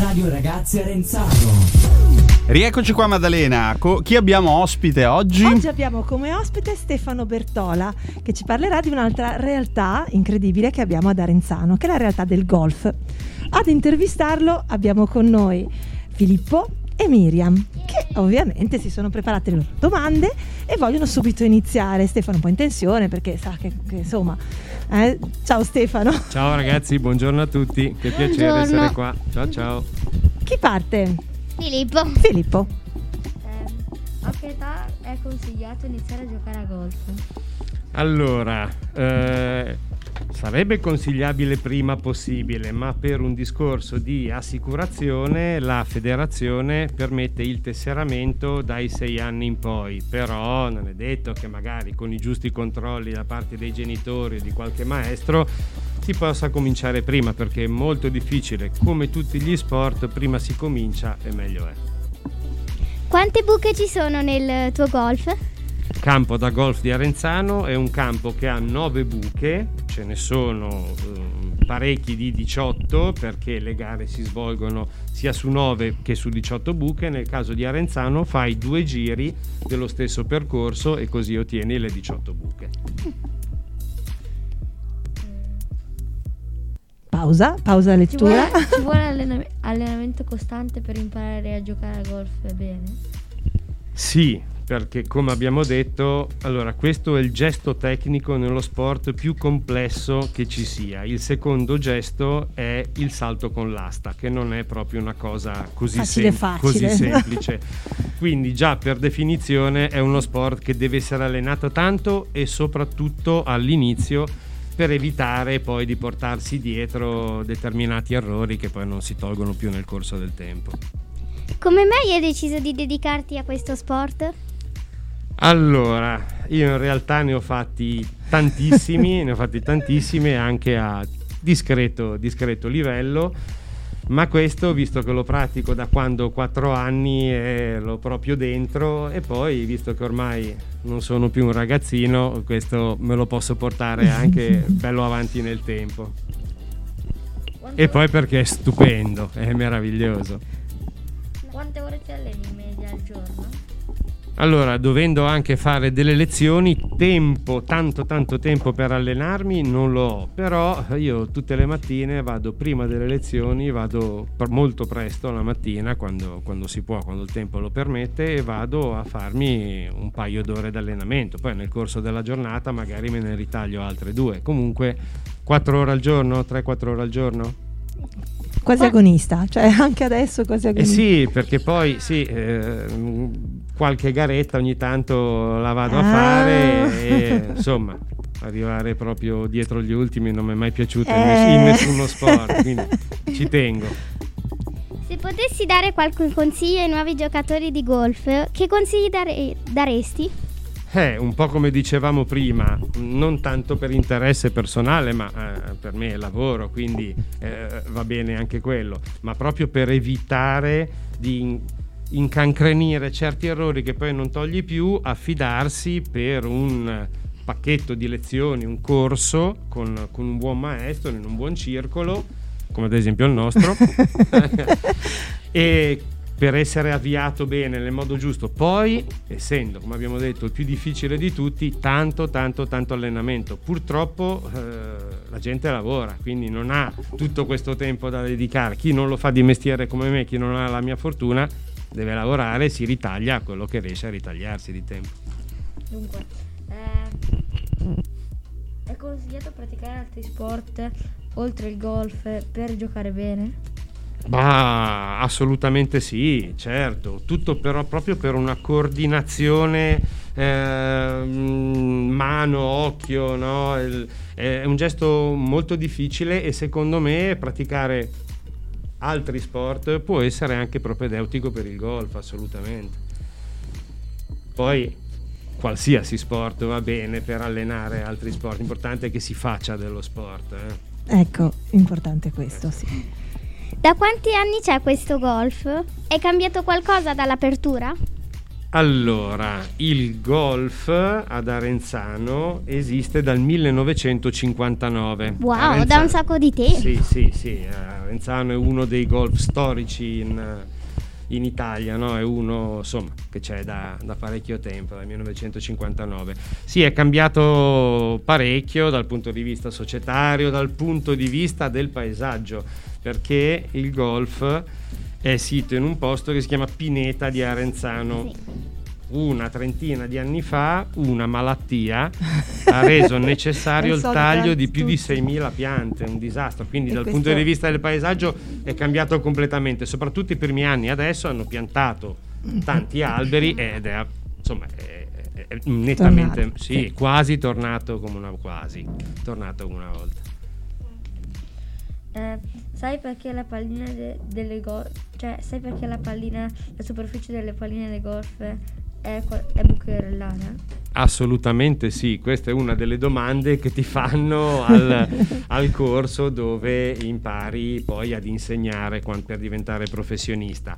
Radio Ragazzi Arenzano. Rieccoci qua Maddalena, Co- chi abbiamo ospite oggi? Oggi abbiamo come ospite Stefano Bertola che ci parlerà di un'altra realtà incredibile che abbiamo ad Arenzano, che è la realtà del golf. Ad intervistarlo abbiamo con noi Filippo e Miriam, che ovviamente si sono preparate le loro domande e vogliono subito iniziare. Stefano un po' in tensione perché sa che, che insomma... eh, Ciao Stefano. Ciao ragazzi, buongiorno a tutti, che piacere Buongiorno. essere qua. Ciao ciao. Chi parte? Filippo. Filippo. Ehm, a che età è consigliato iniziare a giocare a golf? Allora, eh, sarebbe consigliabile prima possibile, ma per un discorso di assicurazione la federazione permette il tesseramento dai sei anni in poi, però non è detto che magari con i giusti controlli da parte dei genitori o di qualche maestro si possa cominciare prima, perché è molto difficile, come tutti gli sport, prima si comincia e meglio è. Quante buche ci sono nel tuo golf? Il campo da golf di Arenzano è un campo che ha 9 buche, ce ne sono eh, parecchi di 18 perché le gare si svolgono sia su 9 che su 18 buche. Nel caso di Arenzano fai due giri dello stesso percorso e così ottieni le 18 buche. Pausa, pausa Ci lettura. vuole, ci vuole allena- allenamento costante per imparare a giocare a golf bene? Sì, perché come abbiamo detto, allora questo è il gesto tecnico nello sport più complesso che ci sia. Il secondo gesto è il salto con l'asta, che non è proprio una cosa così, Facile, sem- facile. così semplice. Quindi già per definizione è uno sport che deve essere allenato tanto e soprattutto all'inizio per evitare poi di portarsi dietro determinati errori che poi non si tolgono più nel corso del tempo. Come mai hai deciso di dedicarti a questo sport? Allora, io in realtà ne ho fatti tantissimi, ne ho fatti tantissimi anche a discreto, discreto livello, ma questo, visto che lo pratico da quando ho 4 anni, eh, l'ho proprio dentro e poi, visto che ormai non sono più un ragazzino, questo me lo posso portare anche bello avanti nel tempo. Quante E poi perché è stupendo, è meraviglioso. Quante ore ti alleni in media al giorno? Allora, dovendo anche fare delle lezioni, tempo, tanto tanto tempo per allenarmi non lo ho, però io tutte le mattine vado prima delle lezioni, vado molto presto la mattina quando, quando si può, quando il tempo lo permette e vado a farmi un paio d'ore d'allenamento, poi nel corso della giornata magari me ne ritaglio altre due, comunque 4 ore al giorno, 3-4 ore al giorno? Quasi agonista, cioè anche adesso quasi Eh agonista. sì, perché poi sì, eh, qualche garetta ogni tanto la vado a Ah. fare e insomma arrivare proprio dietro gli ultimi non mi è mai piaciuto in, Eh. ness- in nessuno sport, quindi ci tengo. Se potessi dare qualche consiglio ai nuovi giocatori di golf, che consigli dare- daresti? Eh, un po' come dicevamo prima, non tanto per interesse personale, ma eh, per me è lavoro, quindi eh, va bene anche quello, ma proprio per evitare di in- incancrenire certi errori che poi non togli più, affidarsi per un pacchetto di lezioni, un corso con, con un buon maestro, in un buon circolo, come ad esempio il nostro, e per essere avviato bene nel modo giusto. Poi, essendo, come abbiamo detto, il più difficile di tutti, tanto, tanto, tanto allenamento. Purtroppo eh, la gente lavora, quindi non ha tutto questo tempo da dedicare. Chi non lo fa di mestiere come me, chi non ha la mia fortuna, deve lavorare e si ritaglia quello che riesce a ritagliarsi di tempo. Dunque, eh, è consigliato praticare altri sport oltre il golf per giocare bene? Bah, assolutamente sì, certo. Tutto però proprio per una coordinazione ehm, mano, occhio, no? Il- è un gesto molto difficile e secondo me praticare altri sport può essere anche propedeutico per il golf, assolutamente. Poi qualsiasi sport va bene per allenare altri sport, l'importante è che si faccia dello sport. eh. Ecco, importante questo, sì. Da quanti anni c'è questo golf? È cambiato qualcosa dall'apertura? Allora, il golf ad Arenzano esiste dal 1959. Wow, Arenzano- da un sacco di tempo. Sì, sì, sì. eh, Arenzano è uno dei golf storici in, in Italia, no? È uno insomma che c'è da, da parecchio tempo, dal 1959. Sì, è cambiato parecchio dal punto di vista societario, dal punto di vista del paesaggio, perché il golf è sito in un posto che si chiama Pineta di Arenzano. Una trentina di anni fa una malattia ha reso necessario il taglio di più di tutti. 6.000 piante, un disastro. Quindi E dal punto di vista del paesaggio è cambiato completamente, soprattutto i primi anni. Adesso hanno piantato tanti alberi ed è insomma è, nettamente Tornato, sì, sì. quasi tornato come una quasi tornato una volta. Eh, sai perché la pallina de- delle golf, cioè sai perché la pallina, la superficie delle palline del golf è, è bucherellata? Assolutamente sì, questa è una delle domande che ti fanno al, al corso dove impari poi ad insegnare per diventare professionista.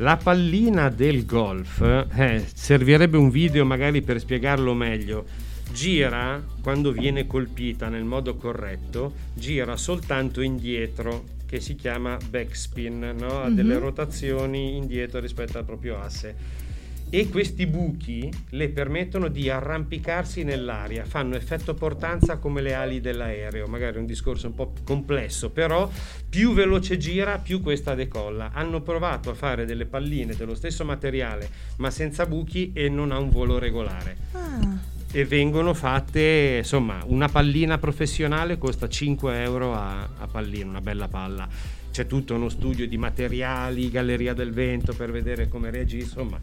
La pallina del golf, eh, servirebbe un video magari per spiegarlo meglio, gira quando viene colpita nel modo corretto, gira soltanto indietro, che si chiama backspin, no? ha delle Mhm. rotazioni indietro rispetto al proprio asse e questi buchi le permettono di arrampicarsi nell'aria, fanno effetto portanza come le ali dell'aereo, magari un discorso un po' complesso, però più veloce gira, più questa decolla. Hanno provato a fare delle palline dello stesso materiale, ma senza buchi e non ha un volo regolare. Ah, E vengono fatte, insomma, una pallina professionale costa 5 euro a, a pallina, una bella palla. C'è tutto uno studio di materiali, galleria del vento per vedere come reagisce, insomma,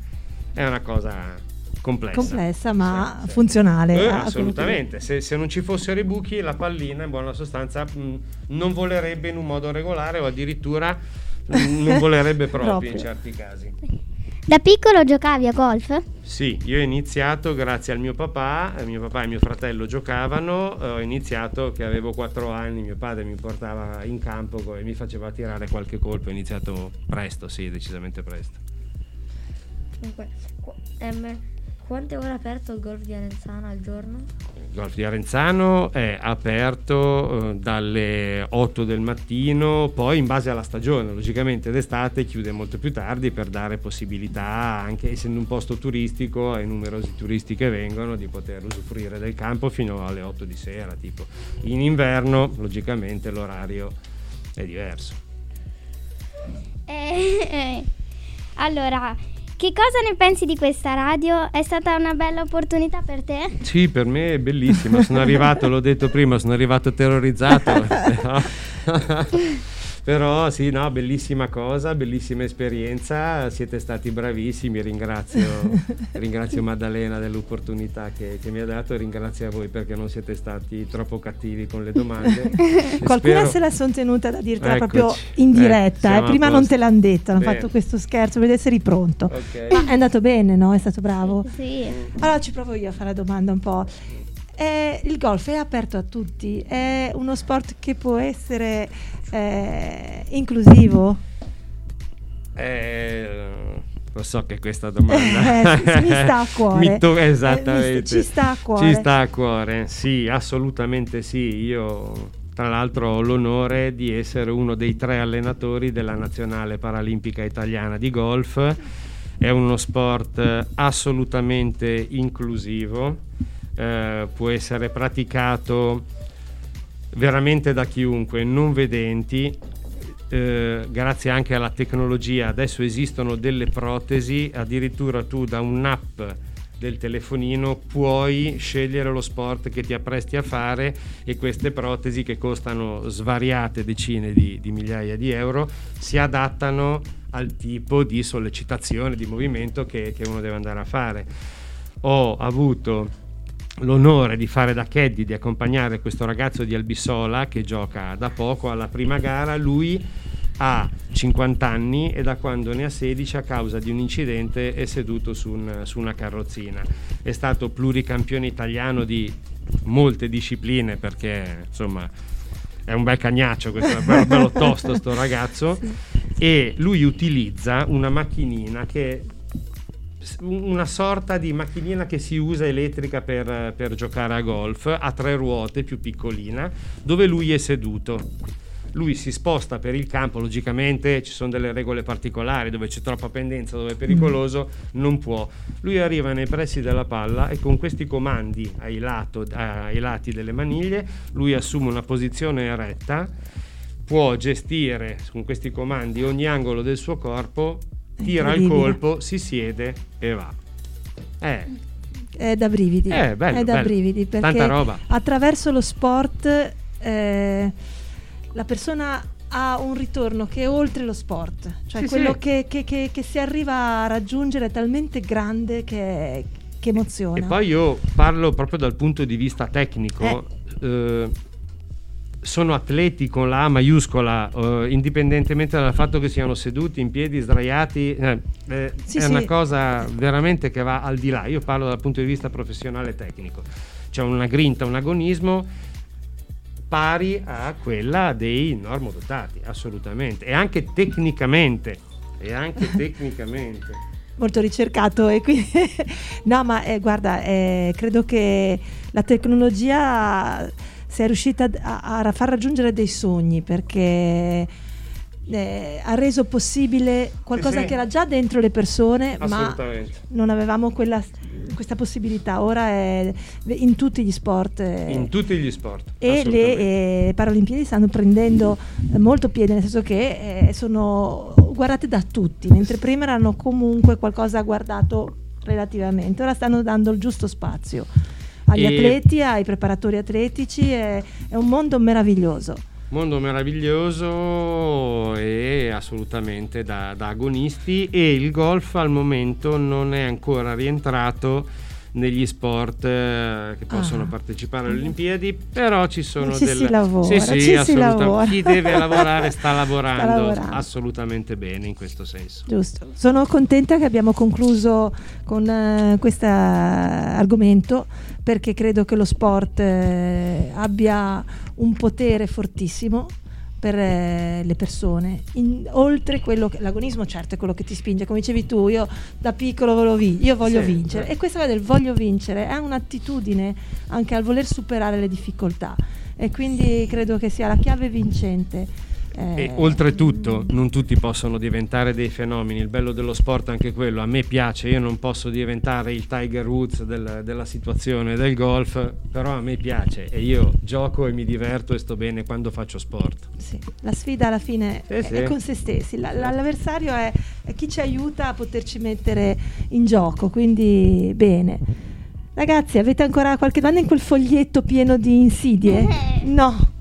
è una cosa complessa. complessa ma Sì, funzionale. Eh, assolutamente, se, se non ci fossero i buchi la pallina in buona sostanza mh, non volerebbe in un modo regolare o addirittura mh, non volerebbe proprio, Proprio. in certi casi. Da piccolo giocavi a golf? Sì, io ho iniziato grazie al mio papà, eh, mio papà e mio fratello giocavano, eh, ho iniziato che avevo 4 anni, mio padre mi portava in campo e mi faceva tirare qualche colpo, ho iniziato presto, sì, decisamente presto. Comunque, qu- ehm, quante ore è aperto il golf di Arenzano al giorno? Golf di Arenzano è aperto eh, dalle 8 del mattino, poi in base alla stagione, logicamente d'estate chiude molto più tardi per dare possibilità, anche essendo un posto turistico ai numerosi turisti che vengono, di poter usufruire del campo fino alle 8 di sera. Tipo. In inverno, logicamente, l'orario è diverso. Eh, eh. Allora, che cosa ne pensi di questa radio? È stata una bella opportunità per te? Sì, per me è bellissima. Sono arrivato, l'ho detto prima, sono arrivato terrorizzato. però, sì, no, bellissima cosa, bellissima esperienza. Siete stati bravissimi. Ringrazio, ringrazio Maddalena dell'opportunità che, che mi ha dato e ringrazio a voi perché non siete stati troppo cattivi con le domande. Qualcuna spero- se la sono tenuta da dirtela Eccoci. proprio in Eh, diretta. eh. a Prima non te l'hanno detto, hanno fatto questo scherzo per essere pronto. Ok. Ma è andato bene, no? È stato bravo. Sì. Allora ci provo io a fare la domanda un po'. Eh, il golf è aperto a tutti, è uno sport che può essere eh, inclusivo? Eh, lo so che questa domanda Eh, mi sta a cuore. Mi to- Eh, esattamente. mi sta- ci sta a cuore. Ci sta a cuore, sì, assolutamente sì. Io, tra l'altro, ho l'onore di essere uno dei tre allenatori della nazionale paralimpica italiana di golf. È uno sport eh, assolutamente inclusivo, eh, può essere praticato veramente da chiunque, non vedenti, eh, grazie anche alla tecnologia. Adesso esistono delle protesi, addirittura tu da un'app del telefonino puoi scegliere lo sport che ti appresti a fare e queste protesi che costano svariate decine di, di migliaia di euro si adattano al tipo di sollecitazione, di movimento che, che uno deve andare a fare. Ho avuto l'onore di fare da caddy, di accompagnare questo ragazzo di Albissola che gioca da poco alla prima gara. Lui ha 50 anni e da quando ne ha 16 a causa di un incidente è seduto su, un- su una carrozzina. È stato pluricampione italiano di molte discipline perché insomma è un bel cagnaccio questo, è bello, bello tosto sto ragazzo e lui utilizza una macchinina che una sorta di macchinina che si usa elettrica per, per giocare a golf, a tre ruote più piccolina, dove lui è seduto. Lui si sposta per il campo, logicamente ci sono delle regole particolari, dove c'è troppa pendenza, dove è pericoloso, non può. Lui arriva nei pressi della palla e con questi comandi ai, lato- ai lati delle maniglie, lui assume una posizione eretta, può gestire con questi comandi ogni angolo del suo corpo, tira il colpo, si siede e va. Eh, È da brividi. Eh, bello, è da bello. brividi perché Tanta roba. attraverso lo sport eh, la persona ha un ritorno che è oltre lo sport, cioè Sì, quello sì. Che, che- che- che si arriva a raggiungere è talmente grande che, che emoziona. E poi io parlo proprio dal punto di vista tecnico. eh, sono atleti con la A maiuscola, eh, indipendentemente dal fatto che siano seduti, in piedi, sdraiati, eh, eh, Sì, è sì. una cosa veramente che va al di là. Io parlo dal punto di vista professionale e tecnico. C'è una grinta, un agonismo pari a quella dei normodotati, assolutamente. E anche tecnicamente. E anche tecnicamente. molto ricercato e quindi no ma eh, guarda eh, credo che la tecnologia sia riuscita a, a far raggiungere dei sogni perché eh, ha reso possibile qualcosa Sì, sì. che era già dentro le persone ma non avevamo quella, questa possibilità. Ora è in tutti gli sport eh, In tutti gli sport. e le eh, Paralimpiadi stanno prendendo molto piede, nel senso che eh, sono guardate da tutti, mentre prima erano comunque qualcosa guardato relativamente, ora stanno dando il giusto spazio agli E- atleti, ai preparatori atletici, è, è un mondo meraviglioso. Mondo meraviglioso e assolutamente da, da agonisti e il golf al momento non è ancora rientrato negli sport eh, che possono Ah. partecipare alle Olimpiadi, però ci sono Ci delle... si lavora, Sì, sì, ci si lavora. Chi deve lavorare sta lavorando, Sta lavorando. assolutamente bene in questo senso. Giusto. Sono contenta che abbiamo concluso con eh, questo argomento perché credo che lo sport eh, abbia un potere fortissimo per eh, le persone, In- oltre quello che l'agonismo certo è quello che ti spinge, come dicevi tu, io da piccolo volevo vi- io voglio Sì, vincere eh. e questa cosa del voglio vincere è un'attitudine anche al voler superare le difficoltà e quindi credo che sia la chiave vincente. E eh, oltretutto non tutti possono diventare dei fenomeni, il bello dello sport è anche quello, a me piace, io non posso diventare il Tiger Woods del- della situazione del golf, però a me piace e io gioco e mi diverto e sto bene quando faccio sport. Sì, la sfida alla fine Sì, è, sì. è con se stessi, La- la- l'avversario è, è chi ci aiuta a poterci mettere in gioco, quindi bene. Ragazzi, avete ancora qualche domanda in quel foglietto pieno di insidie? Eh. No,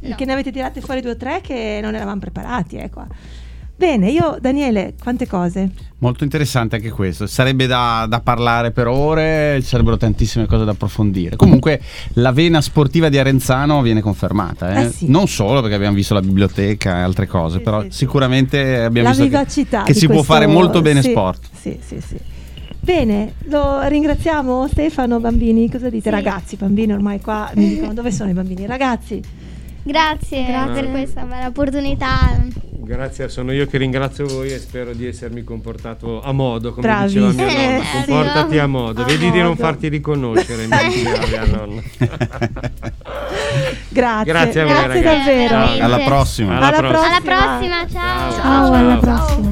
No. perché ne avete tirate fuori due o tre che non eravamo preparati, eh, qua. Bene, io, Daniele, quante cose? Molto interessante anche questo. Sarebbe da, da parlare per ore, ci sarebbero tantissime cose da approfondire. Comunque, la vena sportiva di Arenzano viene confermata. eh. Eh sì. Non solo perché abbiamo visto la biblioteca e altre cose, Sì, però sì, sì. sicuramente abbiamo la visto che- vivacità che, si può fare molto bene sì, sport. Sì, sì, sì. Bene, lo ringraziamo Stefano, bambini, cosa dite? Sì. Ragazzi, bambini ormai qua mi dicono dove sono i bambini? Ragazzi, Grazie, Grazie. per questa bella opportunità. Grazie, sono io che ringrazio voi e spero di essermi comportato a modo, come Bravissimo. diceva mia nonna. Eh, Comportati a modo, A vedi di non modo. farti riconoscere, mi diceva mia nonna. grazie. Grazie a voi, Grazie ragazzi. davvero. Ciao. Alla prossima. Alla Alla prossima. Alla prossima. prossima, ciao. Ciao, alla Ciao. prossima.